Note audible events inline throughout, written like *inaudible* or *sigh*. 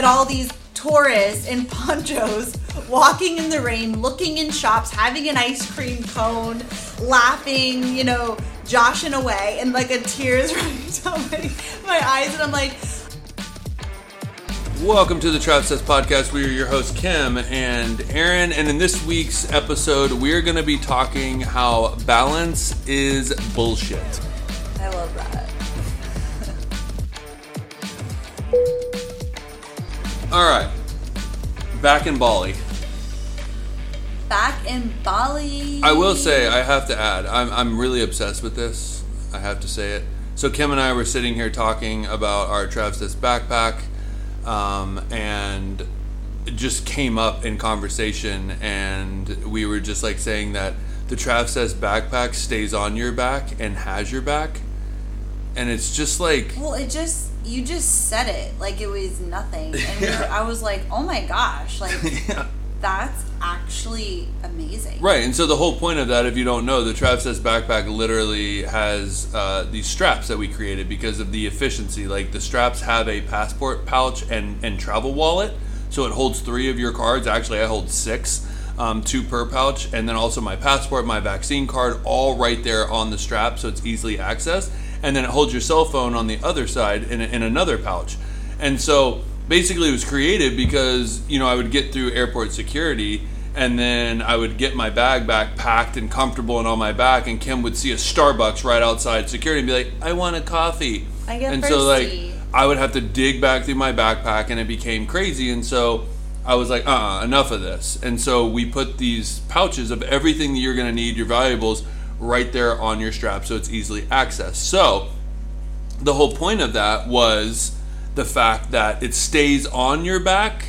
and all these tourists in ponchos walking in the rain, looking in shops, having an ice cream cone, laughing, you know, joshing away, and like a tears *laughs* running down my, my eyes, and I'm like, Welcome to the Trav Says Podcast. We are your hosts, Kim and Aaron. And in this week's episode, we're going to be talking how balance is bullshit. I love that. All right. Back in Bali. Back in Bali. I will say, I have to add, I'm, I'm really obsessed with this. I have to say it. So, Kim and I were sitting here talking about our Trav Says backpack, um, and it just came up in conversation, and we were just like saying that the Trav Says backpack stays on your back and has your back. And it's just like, Well, it just you just said it like it was nothing, and we *laughs* were, I was like, oh my gosh, like *laughs* yeah. that's actually amazing. Right, and so the whole point of that, if you don't know, the Trav Says backpack literally has uh, these straps that we created because of the efficiency. Like the straps have a passport pouch and, and travel wallet, so it holds three of your cards. Actually, I hold six, um, two per pouch, and then also my passport, my vaccine card, all right there on the strap, so it's easily accessed. And then it holds your cell phone on the other side in, in another pouch. And so basically it was created because you know I would get through airport security and then I would get my bag back packed and comfortable and on my back and Kim would see a Starbucks right outside security and be like I want a coffee I get and so like. I would have to dig back through my backpack and it became crazy and so I was like uh-uh enough of this and so we put these pouches of everything that you're going to need your valuables right there on your strap so it's easily accessed so the whole point of that was the fact that it stays on your back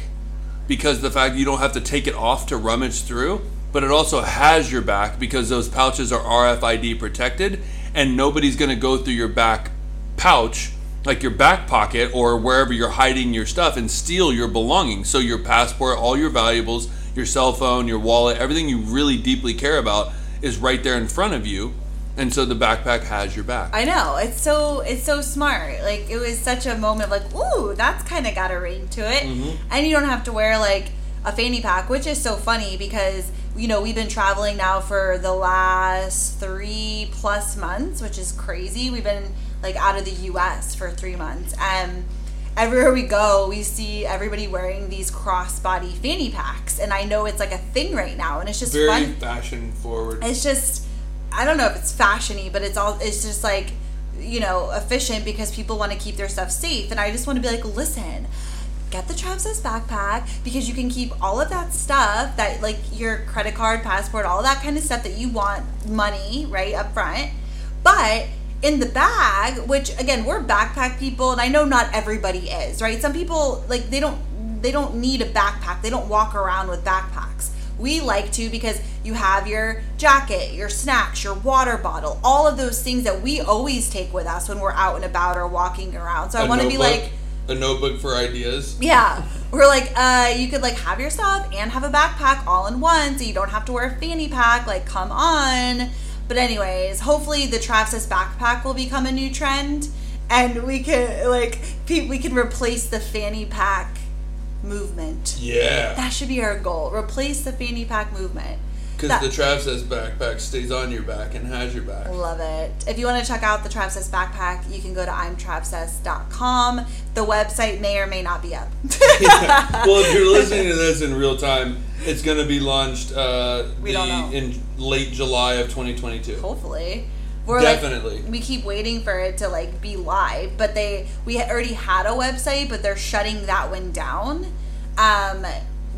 because the fact you don't have to take it off to rummage through, but it also has your back because those pouches are RFID protected and nobody's going to go through your back pouch like your back pocket or wherever you're hiding your stuff and steal your belongings. So your passport, all your valuables, your cell phone, your wallet, everything you really deeply care about is right there in front of you. And so the backpack has your back. I know it's so it's so smart. Like it was such a moment. Like ooh, that's kind of got a ring to it, Mm-hmm. and you don't have to wear like a fanny pack, which is so funny because you know we've been traveling now for the last three plus months, which is crazy. We've been like out of the U.S. for three months, and everywhere we go, we see everybody wearing these crossbody fanny packs, and I know it's like a thing right now, and it's just Very fun fashion forward. it's just I don't know if it's fashiony, but it's all it's just like you know efficient because people want to keep their stuff safe, and I just want to be like, listen. Get the Trav Says backpack because you can keep all of that stuff that like your credit card, passport, all that kind of stuff that you want money right up front. But in the bag, which again we're backpack people, and I know not everybody is right. Some people like they don't they don't need a backpack. They don't walk around with backpacks. We like to because you have your jacket, your snacks, your water bottle, all of those things that we always take with us when we're out and about or walking around. So I want to be like, a notebook for ideas. yeah, we're like, uh, you could like have your stuff and have a backpack all in one, so you don't have to wear a fanny pack. Like, come on. But anyways, hopefully the Trav Says backpack will become a new trend, and we can like pe- we can replace the fanny pack movement. Yeah, That should be our goal. Replace the fanny pack movement. Because the Trav says backpack stays on your back and has your back. Love it. If you want to check out the Trav Says backpack, you can go to imtravsays.com. The website may or may not be up. *laughs* well, if you're listening to this in real time, it's going to be launched uh, We the, don't know. in late July of 2022. hopefully we're Definitely. like we keep waiting for it to like be live but they we already had a website but they're shutting that one down um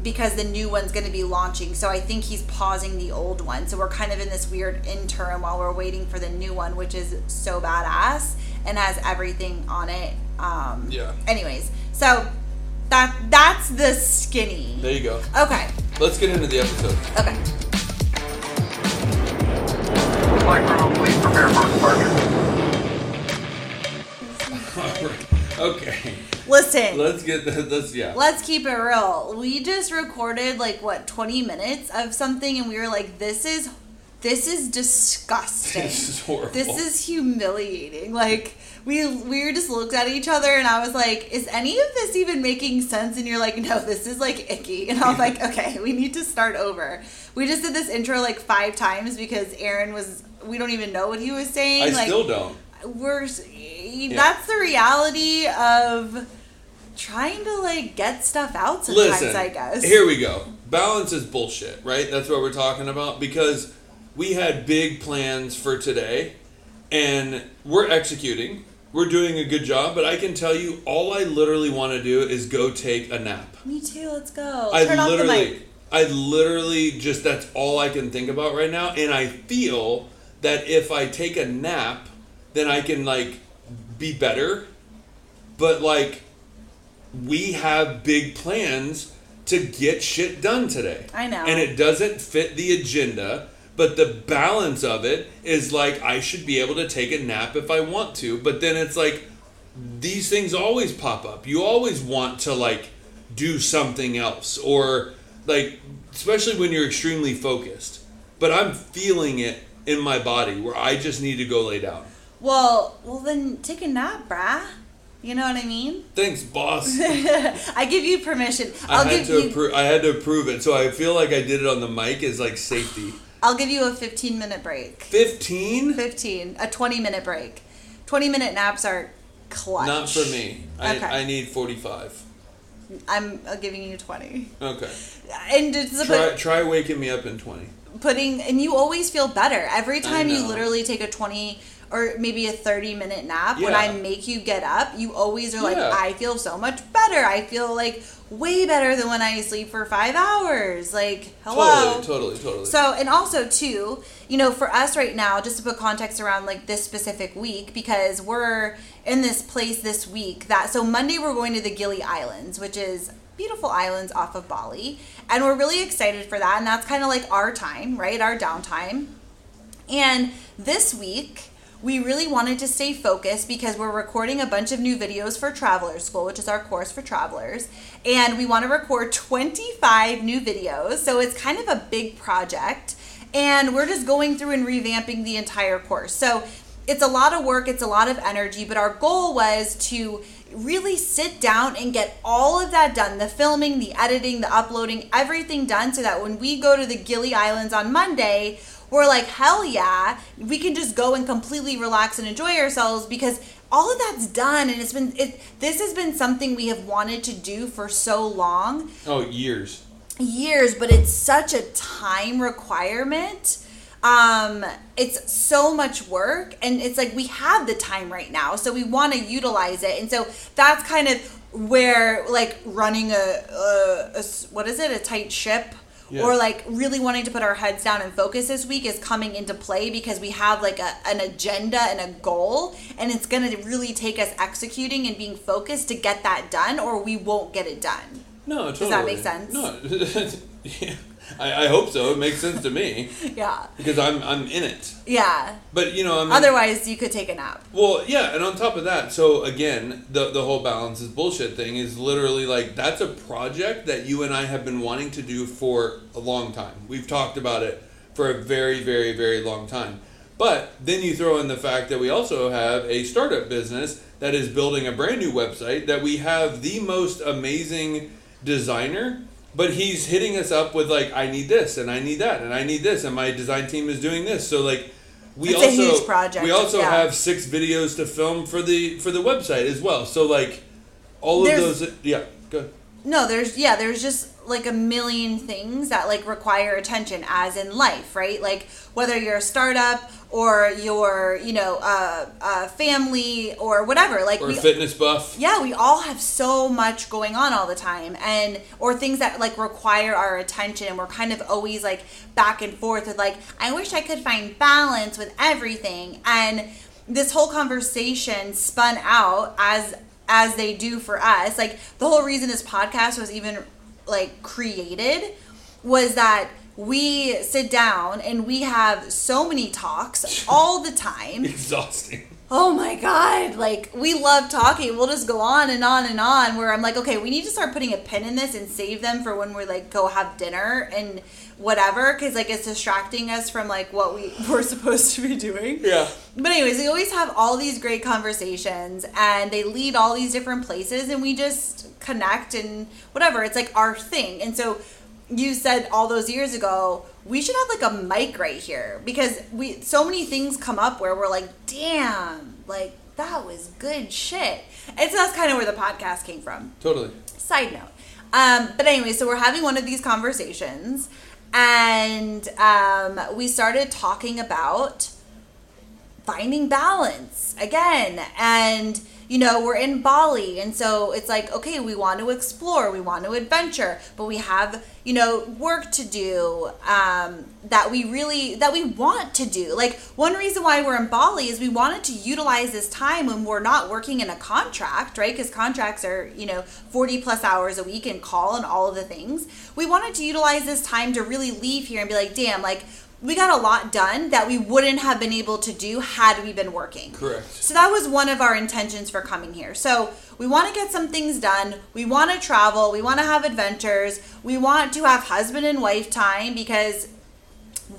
because the new one's going to be launching so i think he's pausing the old one so we're kind of in this weird interim while we're waiting for the new one which is so badass and has everything on it um Yeah. anyways so that that's the skinny There you go. okay Let's get into the episode. okay Flight crew, please prepare for departure. *laughs* okay, listen let's get the, let's yeah. Let's keep it real. We just recorded like what 20 minutes of something and we were like this is this is disgusting. This is horrible. This is humiliating. Like we we were just looked at each other and I was like, is any of this even making sense? And you're like, no, this is like icky. And I was like, *laughs* okay, we need to start over. We just did this intro like five times because Aaron was we don't even know what he was saying. I like still don't. we're that's the reality of trying to like get stuff out sometimes, Listen, I guess. here we go. Balance is bullshit, right? That's what we're talking about because we had big plans for today and we're executing. We're doing a good job, but I can tell you all I literally want to do is go take a nap. Me too, let's go. I Turn literally. I literally just that's all I can think about right now and I feel that if I take a nap then I can like be better. But like we have big plans to get shit done today. I know. And it doesn't fit the agenda, but the balance of it is like I should be able to take a nap if I want to, but then it's like these things always pop up. You always want to like do something else or like especially when you're extremely focused. But I'm feeling it in my body where I just need to go lay down. Well, well then take a nap, brah. You know what I mean? Thanks, boss. *laughs* I give you permission. I I'll had give to you appro- I had to approve it, so I feel like I did it on the mic as like safety. I'll give you a 15 minute break. Fifteen? 15, a 20 minute break. 20 minute naps are clutch. Not for me. I, Okay. I need forty-five. I'm uh, giving you 20. Okay. And it's Try about try waking me up in twenty. putting and you always feel better every time you literally take a 20 or maybe a 30 minute nap when i make you get up you always are like Yeah. i feel so much better. I feel like way better than when i sleep for five hours. Like hello. Totally, totally, totally. so and also too you know for us right now just to put context around like this specific week because we're in this place this week that so monday we're going to the gili islands which is beautiful islands off of bali. And we're really excited for that and that's kind of like our time right? Our downtime. And this week, we really wanted to stay focused because we're recording a bunch of new videos for Traveler School, which is our course for travelers. And we want to record 25 new videos. So it's kind of a big project. And we're just going through and revamping the entire course. So it's a lot of work, it's a lot of energy, but our goal was to really sit down and get all of that done the filming, the editing, the uploading, everything done so that when we go to the Gili Islands on Monday, we're like, hell yeah, we can just go and completely relax and enjoy ourselves because all of that's done and it's been it this has been something we have wanted to do for so long oh, years. years, but it's such a time requirement. Um, it's so much work, and it's like we have the time right now, so we want to utilize it, and so that's kind of where like running a a what is it a tight ship. Yeah. Or like really wanting to put our heads down and focus this week is coming into play because we have like a, an agenda and a goal, and it's gonna really take us executing and being focused to get that done, or we won't get it done. No, totally. Does that make sense? No, *laughs* yeah. I, I hope so. It makes sense to me *laughs* Yeah, because I'm I'm in it. yeah. But you know, I mean, Otherwise, you could take a nap. Well, yeah, and on top of that, so again, the the whole balance is bullshit thing is literally like that's a project that you and I have been wanting to do for a long time. We've talked about it for a very, very, very long time. But then you throw in the fact that we also have a startup business that is building a brand new website that we have the most amazing designer but he's hitting us up with like I need this and I need that and I need this and my design team is doing this. So like we It's a also huge project, we also yeah. have six videos to film for the for the website as well. So like all There's- of those yeah go No, there's yeah, there's just like a million things that like require attention as in life, right? Like whether you're a startup or you're, you know, a, a family or whatever. Like or we a fitness buff yeah, we all have so much going on all the time and or things that like require our attention and we're kind of always like back and forth with like I wish I could find balance with everything and this whole conversation spun out as as they do for us. Like the whole reason this podcast was even like created was that we sit down and we have so many talks *laughs* all the time. Exhausting. Oh my god, like we love talking. We'll just go on and on and on where I'm like, okay, we need to start putting a pin in this and save them for when we like go have dinner and whatever cuz like it's distracting us from like what we *laughs* we're supposed to be doing. Yeah. But anyways, we always have all these great conversations and they lead all these different places and we just connect and whatever. It's like our thing. And so you said all those years ago, we should have like a mic right here because we so many things come up where we're like, damn, like that was good shit. And so that's kind of where the podcast came from Totally. side note um, but anyway so we're having one of these conversations and um, we started talking about finding balance again and you know we're in bali and so it's like okay we want to explore we want to adventure but we have you know work to do um, that we really that we want to do. Like one reason why we're in bali is we wanted to utilize this time when we're not working in a contract right? Because contracts are you know 40 plus hours a week and call and all of the things. We wanted to utilize this time to really leave here and be like damn like we got a lot done that we wouldn't have been able to do had we been working. Correct. So that was one of our intentions for coming here. So we want to get some things done. We want to travel. We want to have adventures. We want to have husband and wife time because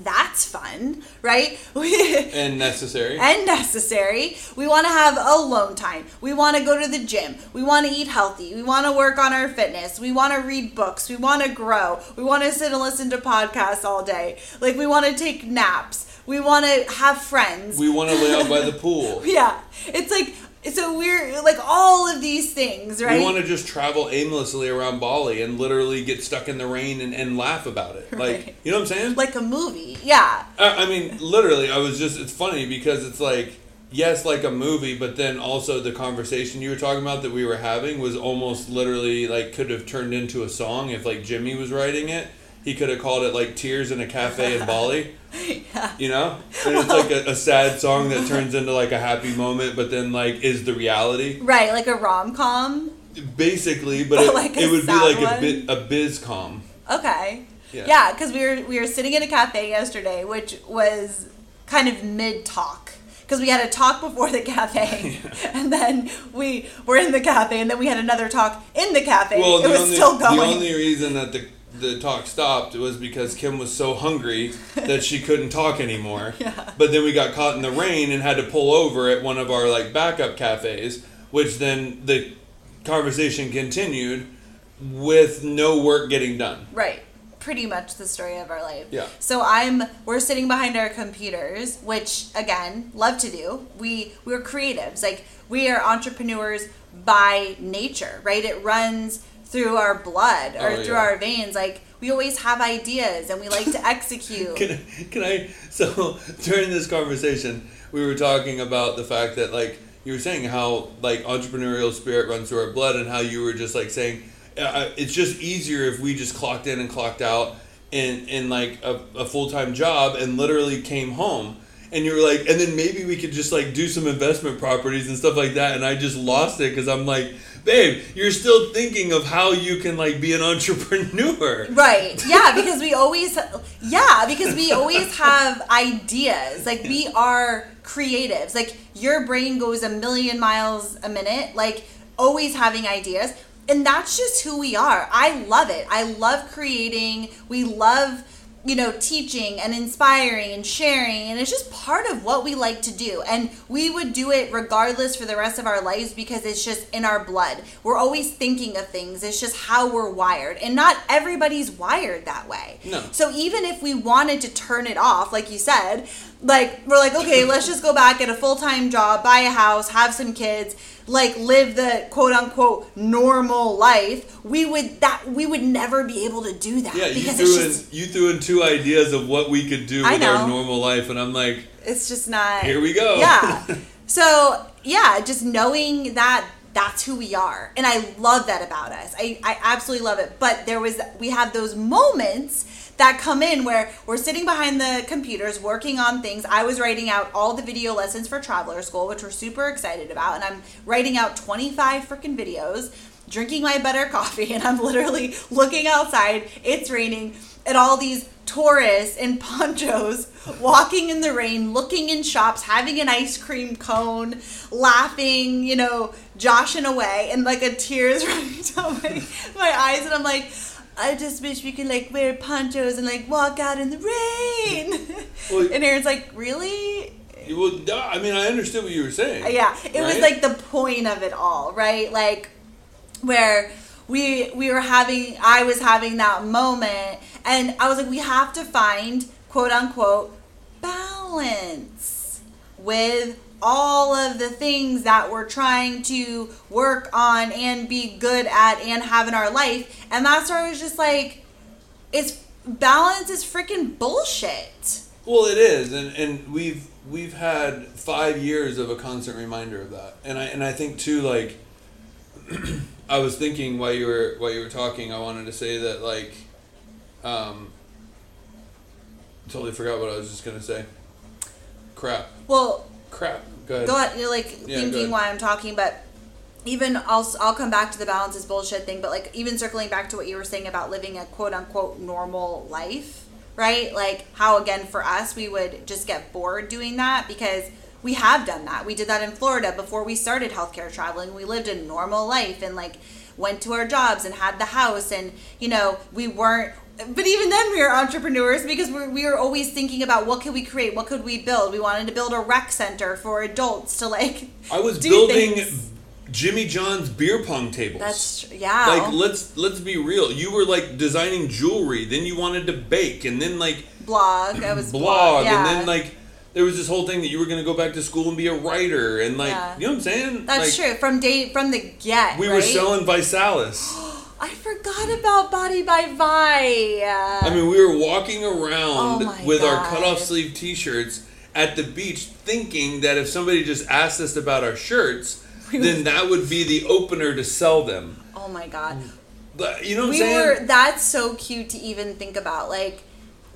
that's fun, right? *laughs* And necessary. and necessary. We want to have alone time. We want to go to the gym. We want to eat healthy. We want to work on our fitness. We want to read books. We want to grow. We want to sit and listen to podcasts all day. Like we want to take naps. We want to have friends. we want to lay out by the *laughs* pool. yeah. It's like so we're like all of these things, right? We want to just travel aimlessly around Bali and literally get stuck in the rain and, and laugh about it. Like, Right. you know what I'm saying? like a movie. Yeah. I, I mean, literally, I was just, it's funny because it's like, yes, like a movie, but then also the conversation you were talking about that we were having was almost literally like could have turned into a song if like Jimmy was writing it. He could have called it like Tears in a Cafe in Bali. *laughs* Yeah. You know? And it's like a, a sad song that turns into like a happy moment, but then like is the reality. Right, like a rom-com. Basically, but But *laughs* it, like it would be like one? a bit a bizcom. Okay. Yeah. Yeah, because we were we were sitting in a cafe yesterday, which was kind of mid talk. Because we had a talk before the cafe, *laughs* and then we were in the cafe, and then we had another talk in the cafe. Well, it the was only, still going. the only reason that the the talk stopped It was because Kim was so hungry *laughs* that she couldn't talk anymore. Yeah. But then we got caught in the rain and had to pull over at one of our like backup cafes, which then the conversation continued with no work getting done. Right. Pretty much the story of our life. Yeah. So I'm we're sitting behind our computers, which again, love to do. We we're creatives. Like we are entrepreneurs by nature, right? It runs through our blood or Oh, through yeah. our veins. Like we always have ideas and we like to execute. *laughs* Can I, can I? So during this conversation, we were talking about the fact that like you were saying how like entrepreneurial spirit runs through our blood, and how you were just like saying uh, it's just easier if we just clocked in and clocked out in in like a, a full time job and literally came home. And you were like, and then maybe we could just like do some investment properties and stuff like that. And I just lost it because I'm like, babe, you're still thinking of how you can like be an entrepreneur. Right. *laughs* Yeah, because we always yeah, because we always have ideas. Like we are creatives. Like your brain goes a million miles a minute, like always having ideas. And that's just who we are. I love it. I love creating. We love you know, teaching and inspiring and sharing, and it's just part of what we like to do. And we would do it regardless for the rest of our lives because it's just in our blood. We're always thinking of things, it's just how we're wired. And not everybody's wired that way. No. So even if we wanted to turn it off, like you said, like we're like, okay, let's just go back, get a full time job, buy a house, have some kids, like live the quote unquote normal life, we would that we would never be able to do that. Yeah, you because threw it's in just you threw in two ideas of what we could do with our normal life, and I'm like, it's just not here we go. yeah *laughs* so yeah just knowing that that's who we are and i love that about us I, I absolutely love it but there was we have those moments that come in where we're sitting behind the computers working on things i was writing out all the video lessons for traveler school which we're super excited about and i'm writing out 25 freaking videos drinking my better coffee *laughs* and I'm literally looking outside. It's raining and all these tourists in ponchos walking in the rain, looking in shops, having an ice cream cone, laughing, you know, joshing away, and like a tears *laughs* running down my, my eyes. And I'm like, I just wish we could like wear ponchos and like walk out in the rain. *laughs* Well- and Aaron's like, really? Well, no, I mean, I understood what you were saying. Yeah, it was like the point of it all, right? Like where we we were having I was having that moment and I was like we have to find quote unquote balance with all of the things that we're trying to work on and be good at and have in our life and that's where I was just like it's balance is freaking bullshit. Well, it is, and and we've we've had five years of a constant reminder of that, and I and I think too, like, *clears throat* I was thinking while you were while you were talking, I wanted to say that like, um, totally forgot what I was just gonna say. Crap, Well, crap. Go ahead. go ahead. You're like Yeah, thinking why I'm talking, but even I'll I'll come back to the balance is bullshit thing. But like even circling back to what you were saying about living a quote unquote normal life, right? Like how again for us we would just get bored doing that because we have done that. We did that in Florida before we started healthcare traveling. We lived a normal life and like went to our jobs and had the house and you know we weren't but even then we were entrepreneurs because we we were always thinking about what could we create what could we build we wanted to build a rec center for adults to like *laughs* I was building things. Jimmy John's beer pong tables. that's tr- yeah like let's let's be real. You were like designing jewelry, then you wanted to bake, and then like blog i was *clears throat* blog, yeah. and then like there was this whole thing that you were going to go back to school and be a writer, and like Yeah. you know what I'm saying? that's like, true from day from the get We were right? selling ViSalus. *gasps* *gasps* i forgot about body by vi I mean, we were walking around Oh with our God. cutoff sleeve T-shirts at the beach, thinking that if somebody just asked us about our shirts, then that would be the opener to sell them. oh my god But you know what we I'm saying? were that's so cute to even think about like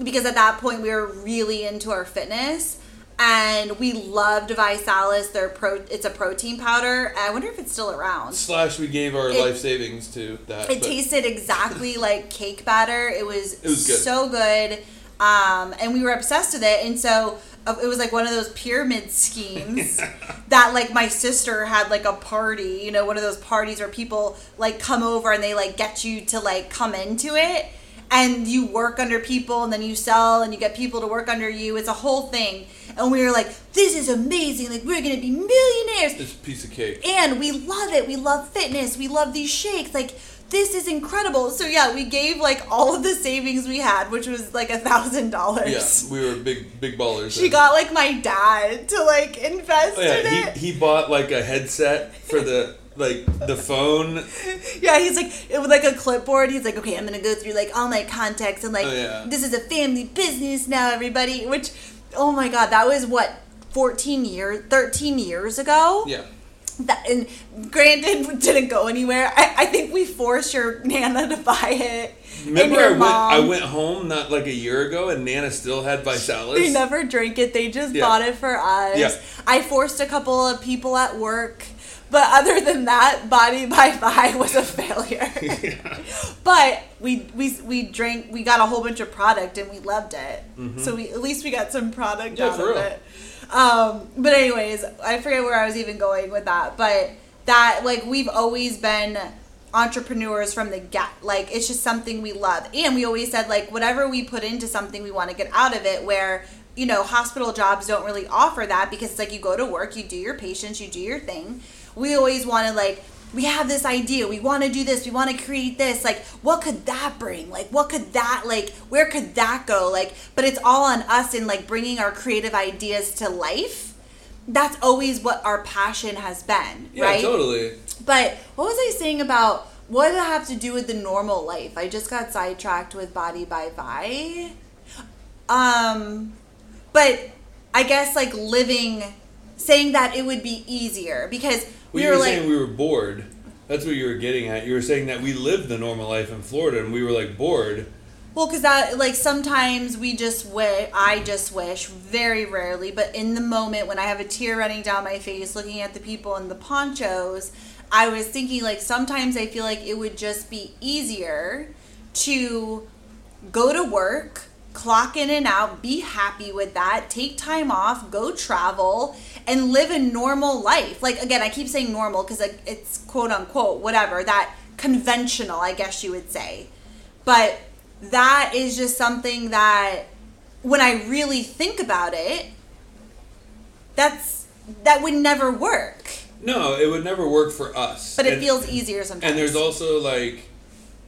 because at that point we were really into our fitness and we loved ViSalus their pro it's a protein powder. I wonder if it's still around. Slash, we gave our It- life savings to that. it but- tasted exactly *laughs* like cake batter. It was, It was good. so good. Um, and we were obsessed with it. And so uh, it was like one of those pyramid schemes *laughs* that like my sister had like a party you know one of those parties where people like come over and they like get you to like come into it and you work under people and then you sell and you get people to work under you it's a whole thing and we were like this is amazing like we're gonna be millionaires It's a piece of cake. and we love it. We love fitness. We love these shakes. Like this is incredible. So yeah, we gave like all of the savings we had, which was like a thousand dollars. Yeah, we were big big ballers. She then. got like my dad to like invest Oh, in yeah, it. he, he bought like a headset for the like the phone. *laughs* yeah, he's like it was like a clipboard. He's like, okay, I'm gonna go through like all my contacts and like Oh, yeah. this is a family business now, everybody. Which, oh my god, that was what. 14 years 13 years ago Yeah. that and granted *laughs* didn't go anywhere I, I think we forced your nana to buy it Remember, I went I went home not like a year ago, and Nana still had ViSalus. they never drank it they just Yeah. bought it for us Yeah. i forced a couple of people at work but other than that body by vi was a failure *laughs* but we, we we drank we got a whole bunch of product and we loved it so we at least we got some product Mm-hmm. Yeah, out of real. it um, but anyways, I forget where I was even going with that. But that like we've always been entrepreneurs from the get. Like it's just something we love, and we always said like whatever we put into something, we want to get out of it. Where you know hospital jobs don't really offer that because it's like you go to work, you do your patients, you do your thing. We always want to like we have this idea we want to do this we want to create this like what could that bring? Like what could that like where could that go? Like but it's all on us in like bringing our creative ideas to life. That's always what our passion has been Yeah, right? totally. but what was i saying about what did it have to do with the normal life? I just got sidetracked with body by vi. Um but i guess like living saying that it would be easier because Well, we you were were like saying we were bored. That's what you were getting at. You were saying that we lived the normal life in Florida, and we were like bored. Well, because that like sometimes we just wish I just wish very rarely, but in the moment when I have a tear running down my face looking at the people in the ponchos, I was thinking like sometimes I feel like it would just be easier to go to work, clock in and out, be happy with that, take time off, go travel, and live a normal life. Like again, I keep saying normal because it's quote unquote whatever that conventional, I guess you would say, but that is just something that when I really think about it, that's that would never work. No, it would never work for us. But it And- feels easier sometimes. And there's also like,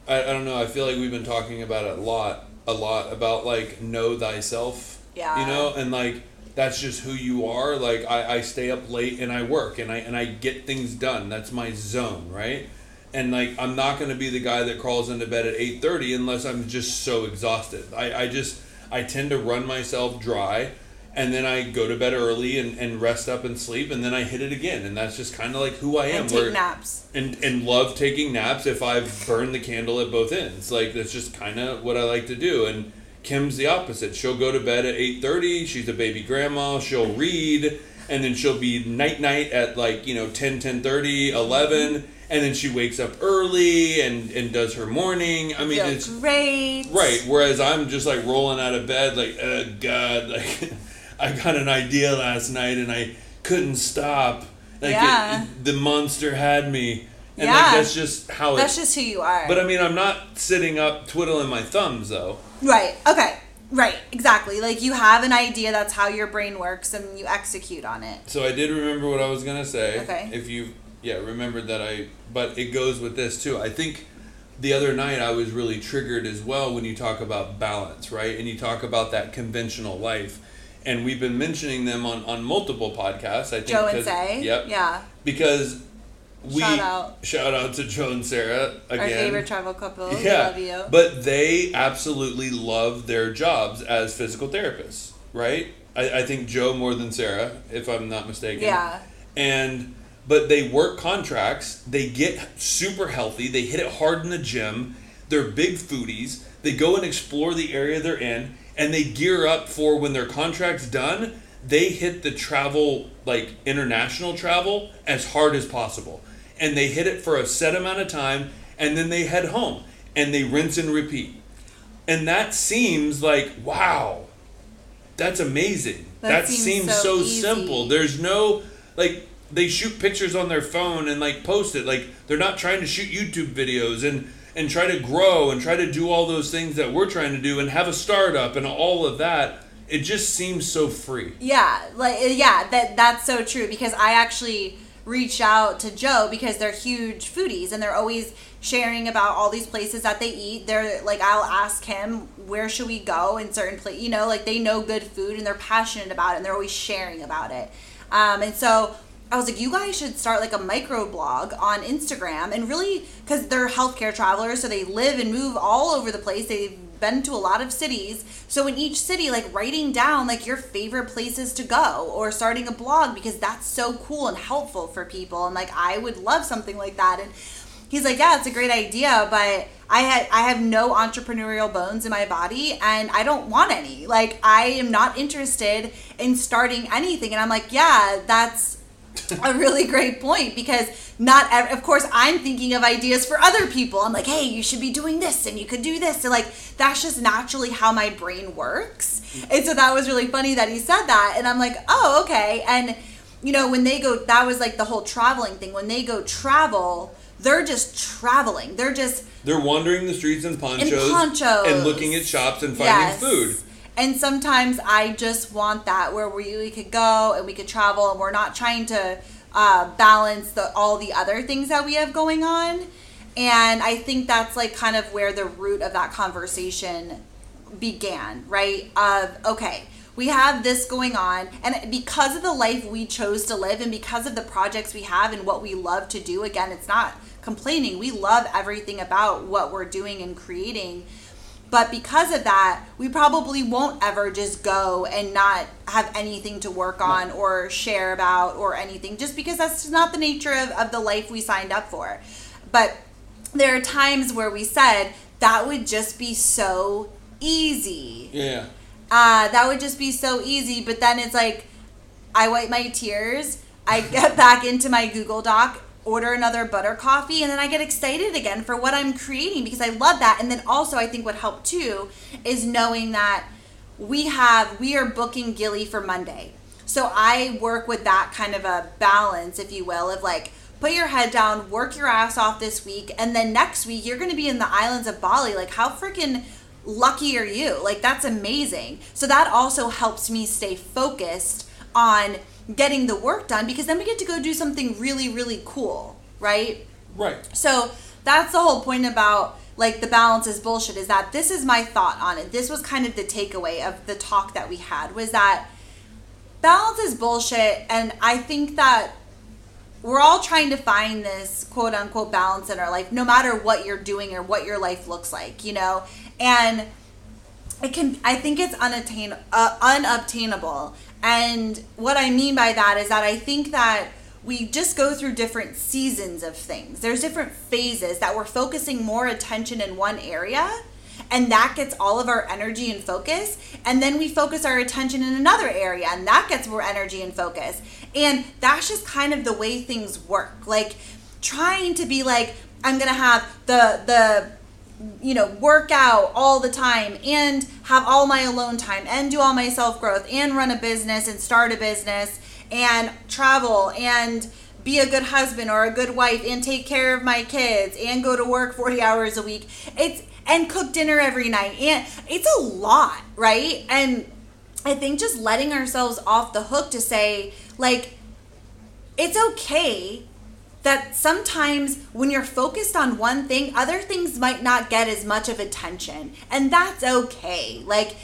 I, I don't know. I feel like we've been talking about it a lot, a lot about like know thyself. Yeah. You know, and like that's just who you are. Like I, I stay up late and I work and I and I get things done. That's my zone, right? And like I'm not gonna be the guy that crawls into bed at eight thirty unless I'm just so exhausted. I, I just I tend to run myself dry. And then I go to bed early and, and rest up and sleep, and then I hit it again, and that's just kind of like who I am. and take where- naps. and and love taking naps if I've burned the candle at both ends. Like that's just kind of what I like to do. And Kim's the opposite. She'll go to bed at eight thirty. She's a baby grandma. She'll read, and then she'll be night night at like you know 10, 10 11, mm-hmm. and then she wakes up early and and does her morning. I mean, Feel it's great. Right. Whereas I'm just like rolling out of bed, like, oh god, *laughs* like I got an idea last night and I couldn't stop. Like Yeah. it, the monster had me, and Yeah. like that's just how That's it. just who you are. But I mean, I'm not sitting up twiddling my thumbs though. right. Okay. Right. Exactly. Like you have an idea. That's how your brain works, and you execute on it. So I did remember what I was gonna say. Okay. If you, yeah, remembered that I, but it goes with this too. I think the other night I was really triggered as well when you talk about balance, right? And you talk about that conventional life. And we've been mentioning them on, on multiple podcasts. I think Joe and Say. Yep. Yeah. Because we Shout out. shout out to Joe and Sarah again. Our favorite travel couple. We Yeah, love you. but they absolutely love their jobs as physical therapists, right? I, I think Joe more than Sarah, if I'm not mistaken. yeah. And but they work contracts. They get super healthy. They hit it hard in the gym. They're big foodies. They go and explore the area they're in, and they gear up for when their contract's done. They hit the travel, like international travel, as hard as possible, and they hit it for a set amount of time, and then they head home and they rinse and repeat. And that seems like wow, that's amazing. That That, seems seems, so so, simple. There's no like they shoot pictures on their phone and like post it. Like they're not trying to shoot YouTube videos and and try to grow and try to do all those things that we're trying to do and have a startup and all of that. It just seems so free. Yeah, like yeah, that that's so true because I actually reached out to Joe because they're huge foodies and they're always sharing about all these places that they eat. They're like I'll ask him where should we go in certain place, you know, like they know good food and they're passionate about it and they're always sharing about it. Um, and so I was like, you guys should start like a micro blog on Instagram and really because they're healthcare travelers, so they live and move all over the place. They've been to a lot of cities. So in each city, like writing down like your favorite places to go or starting a blog because that's so cool and helpful for people. And like I would love something like that. And he's like, Yeah, it's a great idea, but I had I have no entrepreneurial bones in my body and I don't want any. Like I am not interested in starting anything. And I'm like, Yeah, that's a really great point because not ev- of course i'm thinking of ideas for other people. I'm like hey you should be doing this and you could do this. And like that's just naturally how my brain works. Mm-hmm. And so that was really funny that he said that. And i'm like oh okay. And you know when they go that was like the whole traveling thing. When they go travel they're just traveling. They're just They're wandering the streets in ponchos, ponchos. and looking at shops and finding food. And sometimes I just want that where we, we could go and we could travel and we're not trying to uh, balance the all the other things that we have going on. And I think that's like kind of where the root of that conversation began, right? Of okay, we have this going on, and because of the life we chose to live, and because of the projects we have and what we love to do, again, it's not complaining. We love everything about what we're doing and creating. But because of that, we probably won't ever just go and not have anything to work on or share about or anything, just because that's not the nature of, of the life we signed up for. But there are times where we said that would just be so easy. Yeah. Uh, that would just be so easy. But then it's like, I wipe my tears. I get *laughs* back into my Google Doc, order another butter coffee, and then I get excited again for what I'm creating because I love that. And then also, I think what helped too is knowing that we have we are booking Gili for Monday. So I work with that kind of a balance, if you will, of like put your head down, work your ass off this week, and then next week you're to be in the islands of Bali. Like how freaking lucky are you? Like that's amazing. So that also helps me stay focused on getting the work done because then we get to go do something really really cool, right? Right. So that's the whole point about like the balance is bullshit is that this is my thought on it. This was kind of the takeaway of the talk that we had was that balance is bullshit and I think that we're all trying to find this quote unquote balance in our life no matter what you're doing or what your life looks like, you know? And it can I think it's unattain uh, unobtainable. And what I mean by that is that I think that we just go through different seasons of things. There's different phases that we're focusing more attention in one area and that gets all of our energy and focus and then we focus our attention in another area and that gets more energy and focus. And that's just kind of the way things work. Like trying to be like I'm going to have the the you know, work out all the time and have all my alone time and do all my self growth and run a business and start a business and travel and be a good husband or a good wife and take care of my kids and go to work 40 hours a week. It's and cook dinner every night. And it's a lot, right? And I think just letting ourselves off the hook to say like it's okay that sometimes when you're focused on one thing, other things might not get as much of attention. And that's okay. Like,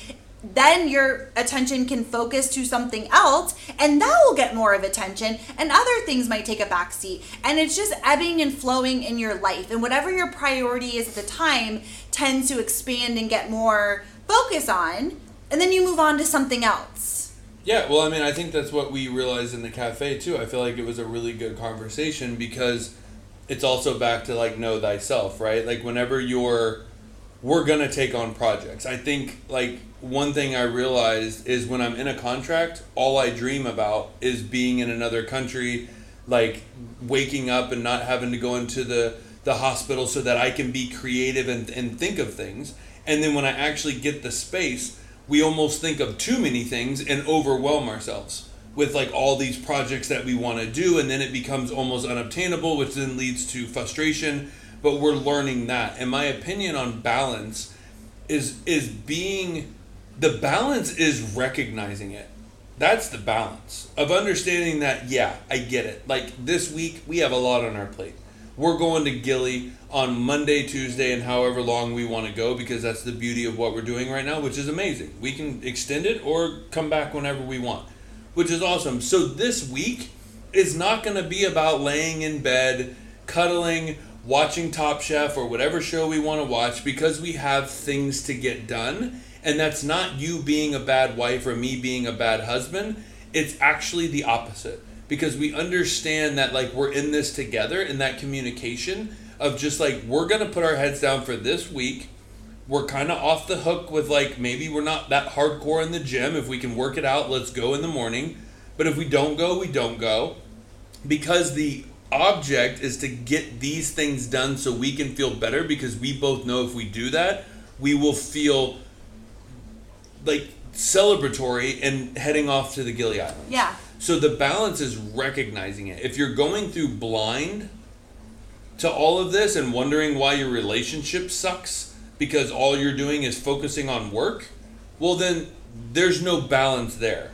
then your attention can focus to something else and that will get more of attention and other things might take a backseat and it's just ebbing and flowing in your life and whatever your priority is at the time tends to expand and get more focus on and then you move on to something else Yeah, well, I mean, I think that's what we realized in the cafe too. I feel like it was a really good conversation because it's also back to like know thyself, right? Like whenever you're we're going to take on projects. I think like one thing I realized is when I'm in a contract, all I dream about is being in another country, like waking up and not having to go into the the hospital so that I can be creative and, and think of things. And then when I actually get the space, we almost think of too many things and overwhelm ourselves with like all these projects that we want to do and then it becomes almost unobtainable which then leads to frustration. But we're learning that. And my opinion on balance is is being the balance is recognizing it. That's the balance of understanding that yeah i get it. Like this week we have a lot on our plate we're going to Gili on monday tuesday and however long we want to go because that's the beauty of what we're doing right now which is amazing. We can extend it or come back whenever we want which is awesome. So this week is not going to be about laying in bed cuddling watching top chef or whatever show we want to watch because we have things to get done. And that's not you being a bad wife or me being a bad husband. It's actually the opposite because we understand that like we're in this together in that communication of just like we're to put our heads down for this week. We're kind of off the hook with like maybe we're not that hardcore in the gym. If we can work it out, let's go in the morning. But if we don't go, we don't go because the object is to get these things done so we can feel better because we both know if we do that, we will feel like celebratory and heading off to the Gili Islands. yeah So the balance is recognizing it. If you're going through blind to all of this and wondering why your relationship sucks because all you're doing is focusing on work, well then there's no balance there.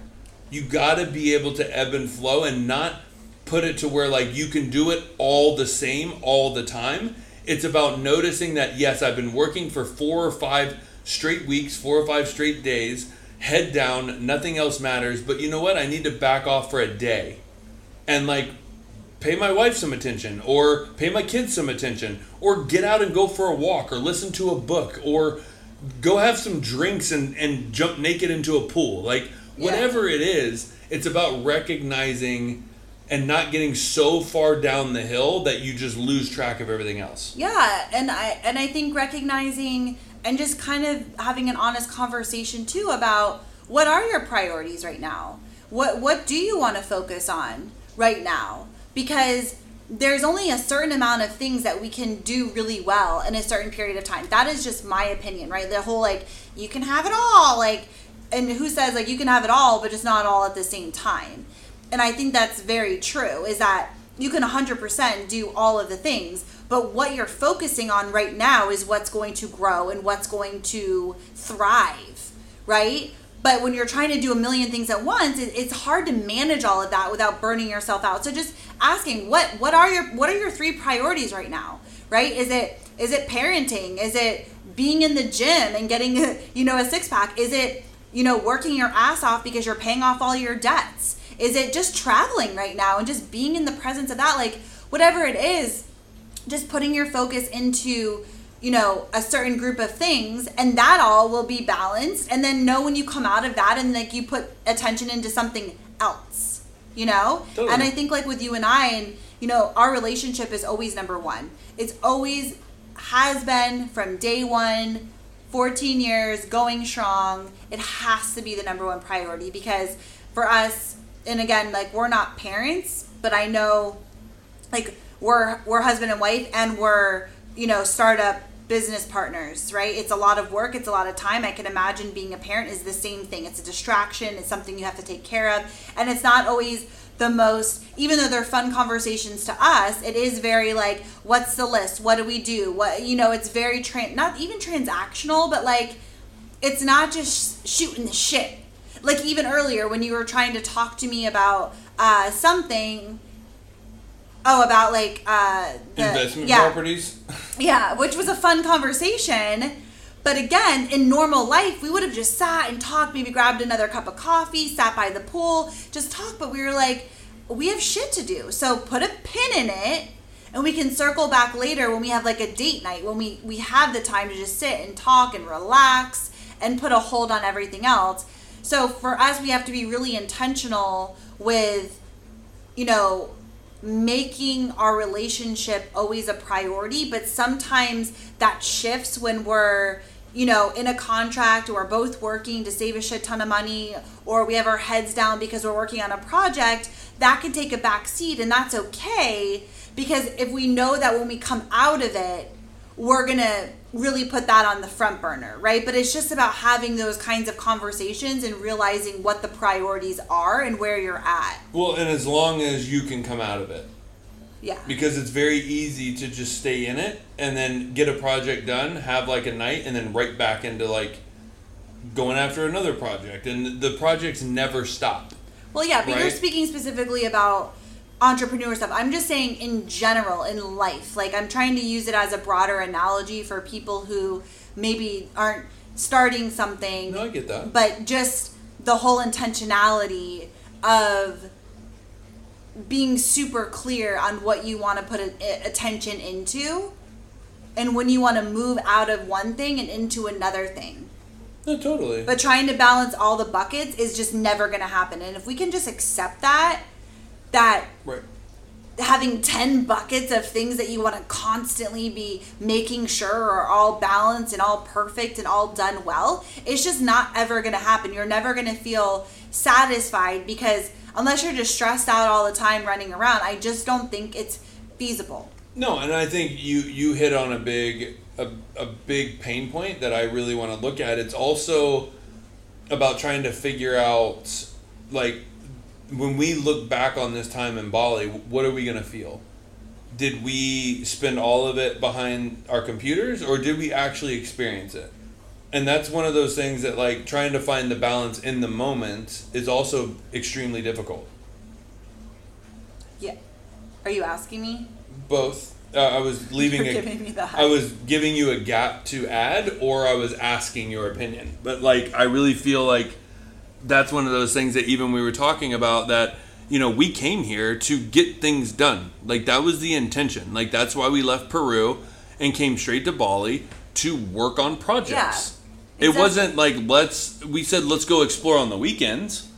You got to be able to ebb and flow and not put it to where like you can do it all the same all the time. It's about noticing that yes, I've been working for 4 or 5 straight weeks, 4 or 5 straight days, head down, nothing else matters, but you know what? I need to back off for a day. And like pay my wife some attention or pay my kids some attention or get out and go for a walk or listen to a book or go have some drinks and, and jump naked into a pool like Yeah. whatever it is it's about recognizing and not getting so far down the hill that you just lose track of everything else Yeah, and I and I think recognizing and just kind of having an honest conversation too about what are your priorities right now? What what do you want to focus on right now? Because there's only a certain amount of things that we can do really well in a certain period of time. That is just my opinion, right? The whole like you can have it all, like and who says like you can have it all but just not all at the same time. And I think that's very true is that you can 100% do all of the things, but what you're focusing on right now is what's going to grow and what's going to thrive, right? But when you're trying to do a million things at once, it, it's hard to manage all of that without burning yourself out. So just asking what what are your what are your three priorities right now, right? Is it is it parenting? Is it being in the gym and getting you know a six pack? Is it you know working your ass off because you're paying off all your debts? Is it just traveling right now and just being in the presence of that? Like whatever it is, just putting your focus into you know a certain group of things and that all will be balanced and then know when you come out of that and like you put attention into something else you know? Totally. and i think like with you and i and you know our relationship is always number one. It's always has been from day one 14 years going strong. It has to be the number one priority because for us and again like we're not parents but i know like we're we're husband and wife and we're you know startup business partners right? It's a lot of work it's a lot of time. I can imagine being a parent is the same thing. It's a distraction it's something you have to take care of. And it's not always the most even though they're fun conversations to us it is very like what's the list? What do we do? What you know it's very tran not even transactional but like it's not just shooting the shit. Like even earlier when you were trying to talk to me about uh, something oh about like uh the, Investment yeah, properties. *laughs* yeah which was a fun conversation. But again in normal life we would have just sat and talked maybe grabbed another cup of coffee sat by the pool just talk but we were like we have shit to do. So put a pin in it and we can circle back later when we have like a date night when we we have the time to just sit and talk and relax and put a hold on everything else. So for us we have to be really intentional with you know making our relationship always a priority but sometimes that shifts when we're you know in a contract or both working to save a shit ton of money or we have our heads down because we're working on a project that can take a back seat and that's okay because if we know that when we come out of it we're gonna really put that on the front burner right? But it's just about having those kinds of conversations and realizing what the priorities are and where you're at. Well, and as long as you can come out of it. yeah. Because it's very easy to just stay in it and then get a project done, have like a night, and then right back into like going after another project, and the projects never stop. Well, yeah, but you're speaking specifically about entrepreneur stuff. I'm just saying in general in life. Like I'm trying to use it as a broader analogy for people who maybe aren't starting something, No, I get that. but just the whole intentionality of being super clear on what you want to put a, attention into and when you want to move out of one thing and into another thing. No, totally. But trying to balance all the buckets is just never going to happen. And if we can just accept that, that right. having 10 buckets of things that you want to constantly be making sure are all balanced and all perfect and all done well, it's just not ever going to happen. You're never going to feel satisfied because unless you're just stressed out all the time running around, I just don't think it's feasible. No, and I think you you hit on a big a, a big pain point that I really want to look at. It's also about trying to figure out like when we look back on this time in Bali, what are we going to feel? Did we spend all of it behind our computers or did we actually experience it? And that's one of those things that like trying to find the balance in the moment is also extremely difficult. Yeah. Are you asking me? Both. Uh, I was *laughs* leaving You're a, giving me the I was giving you a gap to add, or I was asking your opinion. But like, I really feel like that's one of those things that even we were talking about that you know we came here to get things done. Like that was the intention. Like that's why we left Peru and came straight to Bali to work on projects. Yeah, It wasn't like let's. We said let's go explore on the weekends,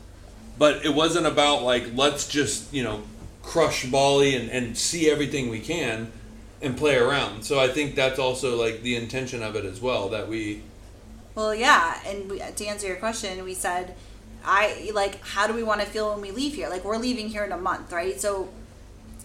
but it wasn't about like let's just you know crush Bali and, and see everything we can and play around. So I think that's also like the intention of it as well that we Well, yeah, and we, to answer your question, we said, I like, how do we want to feel when we leave here? Like, we're leaving here in a month, right? So,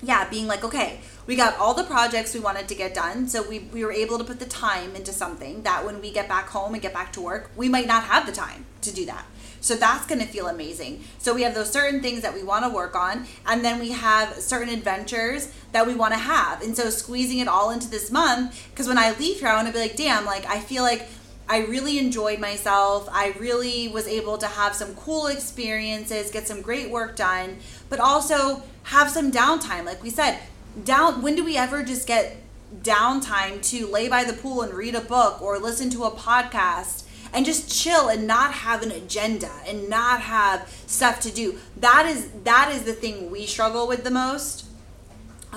yeah, being like, okay, we got all the projects we wanted to get done, so we we were able to put the time into something that when we get back home and get back to work, we might not have the time to do that. So that's going to feel amazing. So we have those certain things that we want to work on, and then we have certain adventures that we want to have. And so squeezing it all into this month, because when I leave here, I want to be like, damn, like I feel like I really enjoyed myself. I really was able to have some cool experiences, get some great work done, but also have some downtime. Like we said, down when do we ever just get downtime to lay by the pool and read a book or listen to a podcast and just chill and not have an agenda and not have stuff to do. That is that is the thing we struggle with the most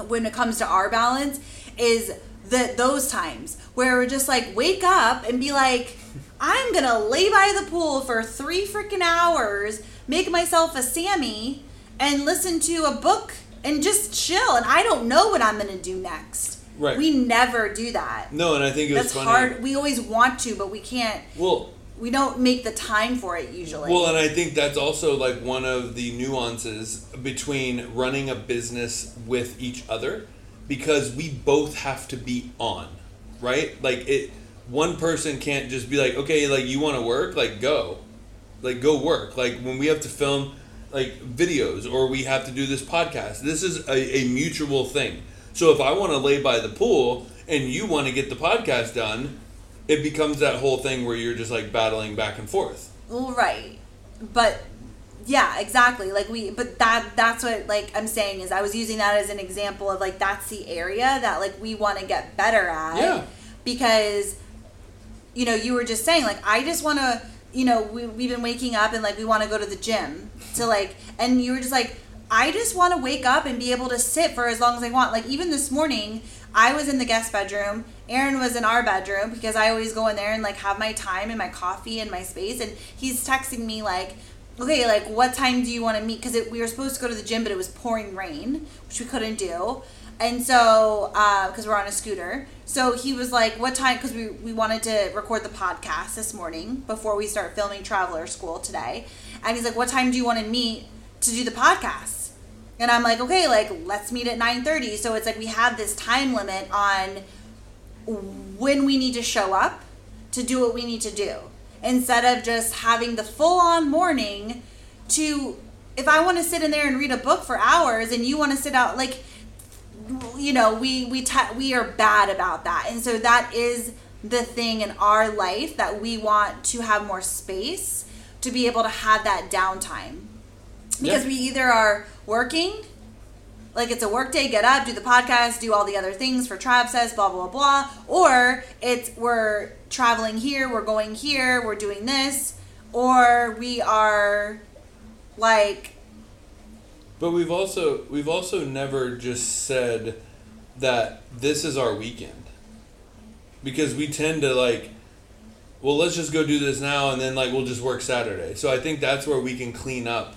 when it comes to our balance is the those times where we're just like wake up and be like i'm gonna lay by the pool for three freaking hours make myself a sammy and listen to a book and just chill. And i don't know what i'm gonna do next. Right. we never do that. No, and I think that's funny. hard. We always want to but we can't. Well, we don't make the time for it usually. Well, and I think that's also like one of the nuances between running a business with each other because we both have to be on, right? Like it one person can't just be like, "Okay, like you want to work? Like go." Like go work. Like when we have to film like videos or we have to do this podcast. This is a, a mutual thing. So if I want to lay by the pool and you want to get the podcast done, it becomes that whole thing where you're just like battling back and forth. Right, but yeah, exactly. Like we, but that that's what like I'm saying is I was using that as an example of like that's the area that like we want to get better at. Yeah. Because, you know, you were just saying like I just want to, you know, we we've been waking up and like we want to go to the gym to like, and you were just like. I just want to wake up and be able to sit for as long as I want. Like even this morning, I was in the guest bedroom. Aaron was in our bedroom because I always go in there and like have my time and my coffee and my space. And he's texting me like, "Okay, like what time do you want to meet?" Because we were supposed to go to the gym, but it was pouring rain, which we couldn't do. And so, uh, because we're on a scooter, so he was like, "What time?" Because we we wanted to record the podcast this morning before we start filming Traveler School today. And he's like, "What time do you want to meet to do the podcast?" And I'm like, okay, like let's meet at 9:30. So it's like we have this time limit on when we need to show up to do what we need to do instead of just having the full on morning to if I want to sit in there and read a book for hours and you want to sit out like you know, we we ta- we are bad about that. And so that is the thing in our life that we want to have more space to be able to have that downtime because Yeah. we either are working like it's a work day get up do the podcast do all the other things for trav says blah blah blah or it's we're traveling here we're going here we're doing this or we are like But we've also we've also never just said that this is our weekend. Because we tend to like well, let's just go do this now and then like we'll just work Saturday. So I think that's where we can clean up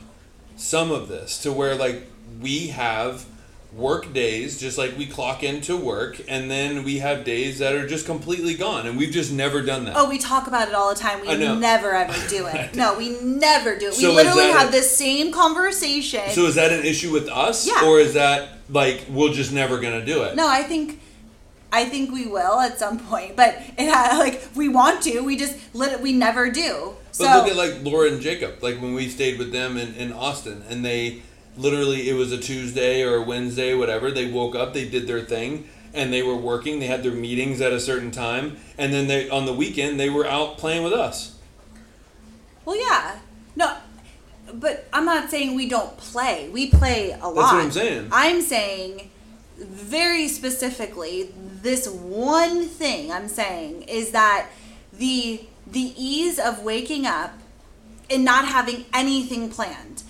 some of this to where like we have work days just like we clock into work and then we have days that are just completely gone and we've just never done that. oh we talk about it all the time we never ever do it *laughs* no we never do it we So is literally have a- this same conversation So is that an issue with us Yeah. or is that like we're just never going to do it? No, I think I think we will at some point, but it ha- *laughs* like we want to. We just lit- we never do. But So look at like Laura and Jacob, like when we stayed with them in, in Austin, and they literally it was a Tuesday or a Wednesday, whatever. They woke up, they did their thing, and they were working. They had their meetings at a certain time, and then they on the weekend they were out playing with us. well, yeah, no, but I'm not saying we don't play. We play a lot. That's what I'm saying. I'm saying very specifically this one thing I'm saying is that the the ease of waking up and not having anything planned.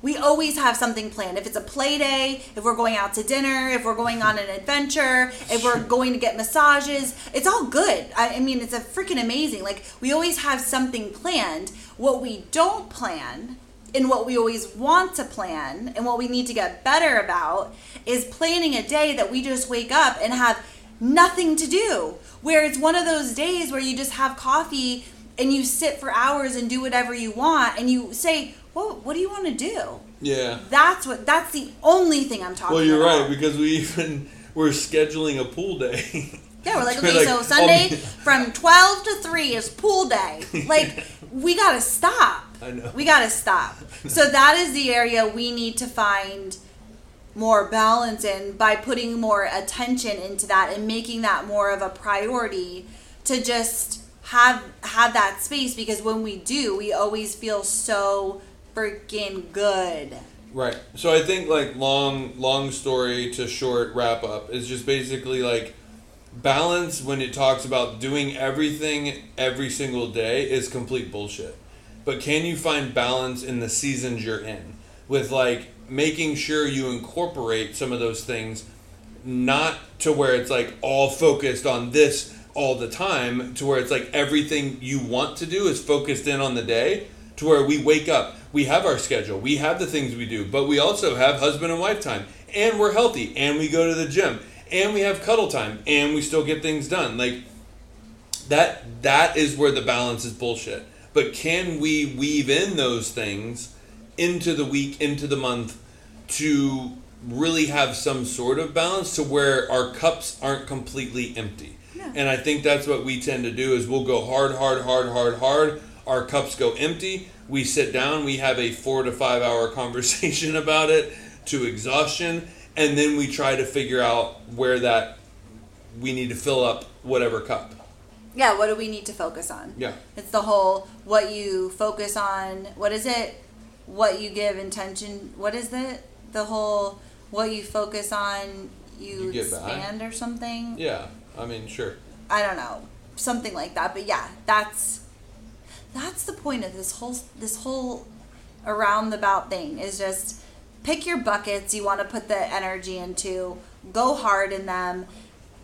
We always have something planned. If it's a play day, if we're going out to dinner, if we're going on an adventure, if we're going to get massages, it's all good. I, I mean, it's a freaking amazing. Like, we always have something planned. What we don't plan and what we always want to plan and what we need to get better about is planning a day that we just wake up and have nothing to do. Where it's one of those days where you just have coffee and you sit for hours and do whatever you want and you say, "Well, what do you want to do?" Yeah. That's what that's the only thing I'm talking Well, you're about. right because we *laughs* even we're scheduling a pool day. *laughs* Yeah, we're like, *laughs* We're okay, like, so Sunday from 12 to 3 is pool day. Like, we gotta stop. I know. We gotta stop. So, that is the area we need to find more balance in by putting more attention into that and making that more of a priority to just have have that space because when we do we always feel so freaking good Right. So I think like long long story to short wrap up is just basically like balance when it talks about doing everything every single day is complete bullshit. But can you find balance in the seasons you're in with like making sure you incorporate some of those things not to where it's like all focused on this all the time to where it's like everything you want to do is focused in on the day to where we wake up. We have our schedule. We have the things we do. But we also have husband and wife time. And we're healthy. And we go to the gym. And we have cuddle time. And we still get things done. Like that that is where the balance is bullshit. But can we weave in those things into the week into the month to really have some sort of balance to where our cups aren't completely empty? Yeah. and i think that's what we tend to do is we'll go hard hard hard hard hard our cups go empty we sit down we have a four to five hour *laughs* conversation about it to exhaustion and then we try to figure out where that we need to fill up whatever cup yeah what do we need to focus on yeah It's the whole what you focus on. What is it? What you give intention. What is it? The whole what you focus on, you, You expand or something. yeah i mean sure I don't know, something like that. But yeah, that's that's the point of this whole this whole around the about thing is just pick your buckets you want to put the energy into, go hard in them,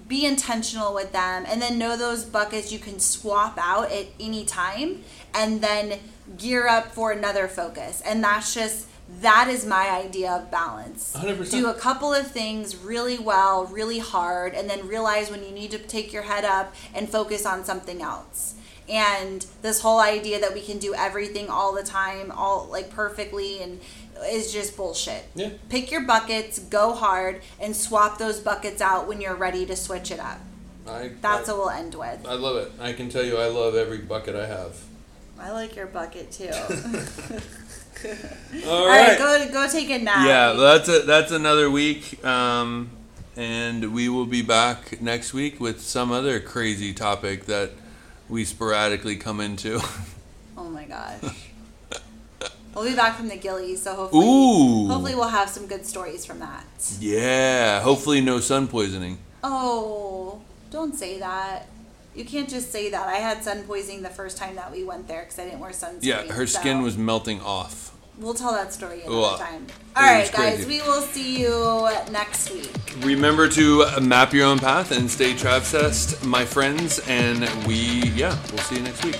be intentional with them, and then know those buckets you can swap out at any time, and then gear up for another focus. And that's just that is my idea of balance. 100%. Do a couple of things really well, really hard, and then realize when you need to take your head up and focus on something else. And this whole idea that we can do everything all the time, all like perfectly, and is just bullshit. Yeah. Pick your buckets, go hard, and swap those buckets out when you're ready to switch it up. I, That's I, what we'll end with. I love it. I can tell you I love every bucket I have. I like your bucket too. *laughs* *laughs* All All right. right, go go take a nap. Yeah, that's a, that's another week, um, and we will be back next week with some other crazy topic that we sporadically come into. *laughs* Oh my gosh. *laughs* we'll be back from the Gilis, so hopefully, Ooh. hopefully we'll have some good stories from that. Yeah, hopefully no sun poisoning. Oh, don't say that. You can't just say that. I had sun poisoning the first time that we went there because I didn't wear sunscreen. Yeah, her skin was melting off. We'll tell that story another Well, time. All right, guys. We will see you next week. Remember to map your own path and stay Travcest, my friends, and we, yeah, we'll see you next week.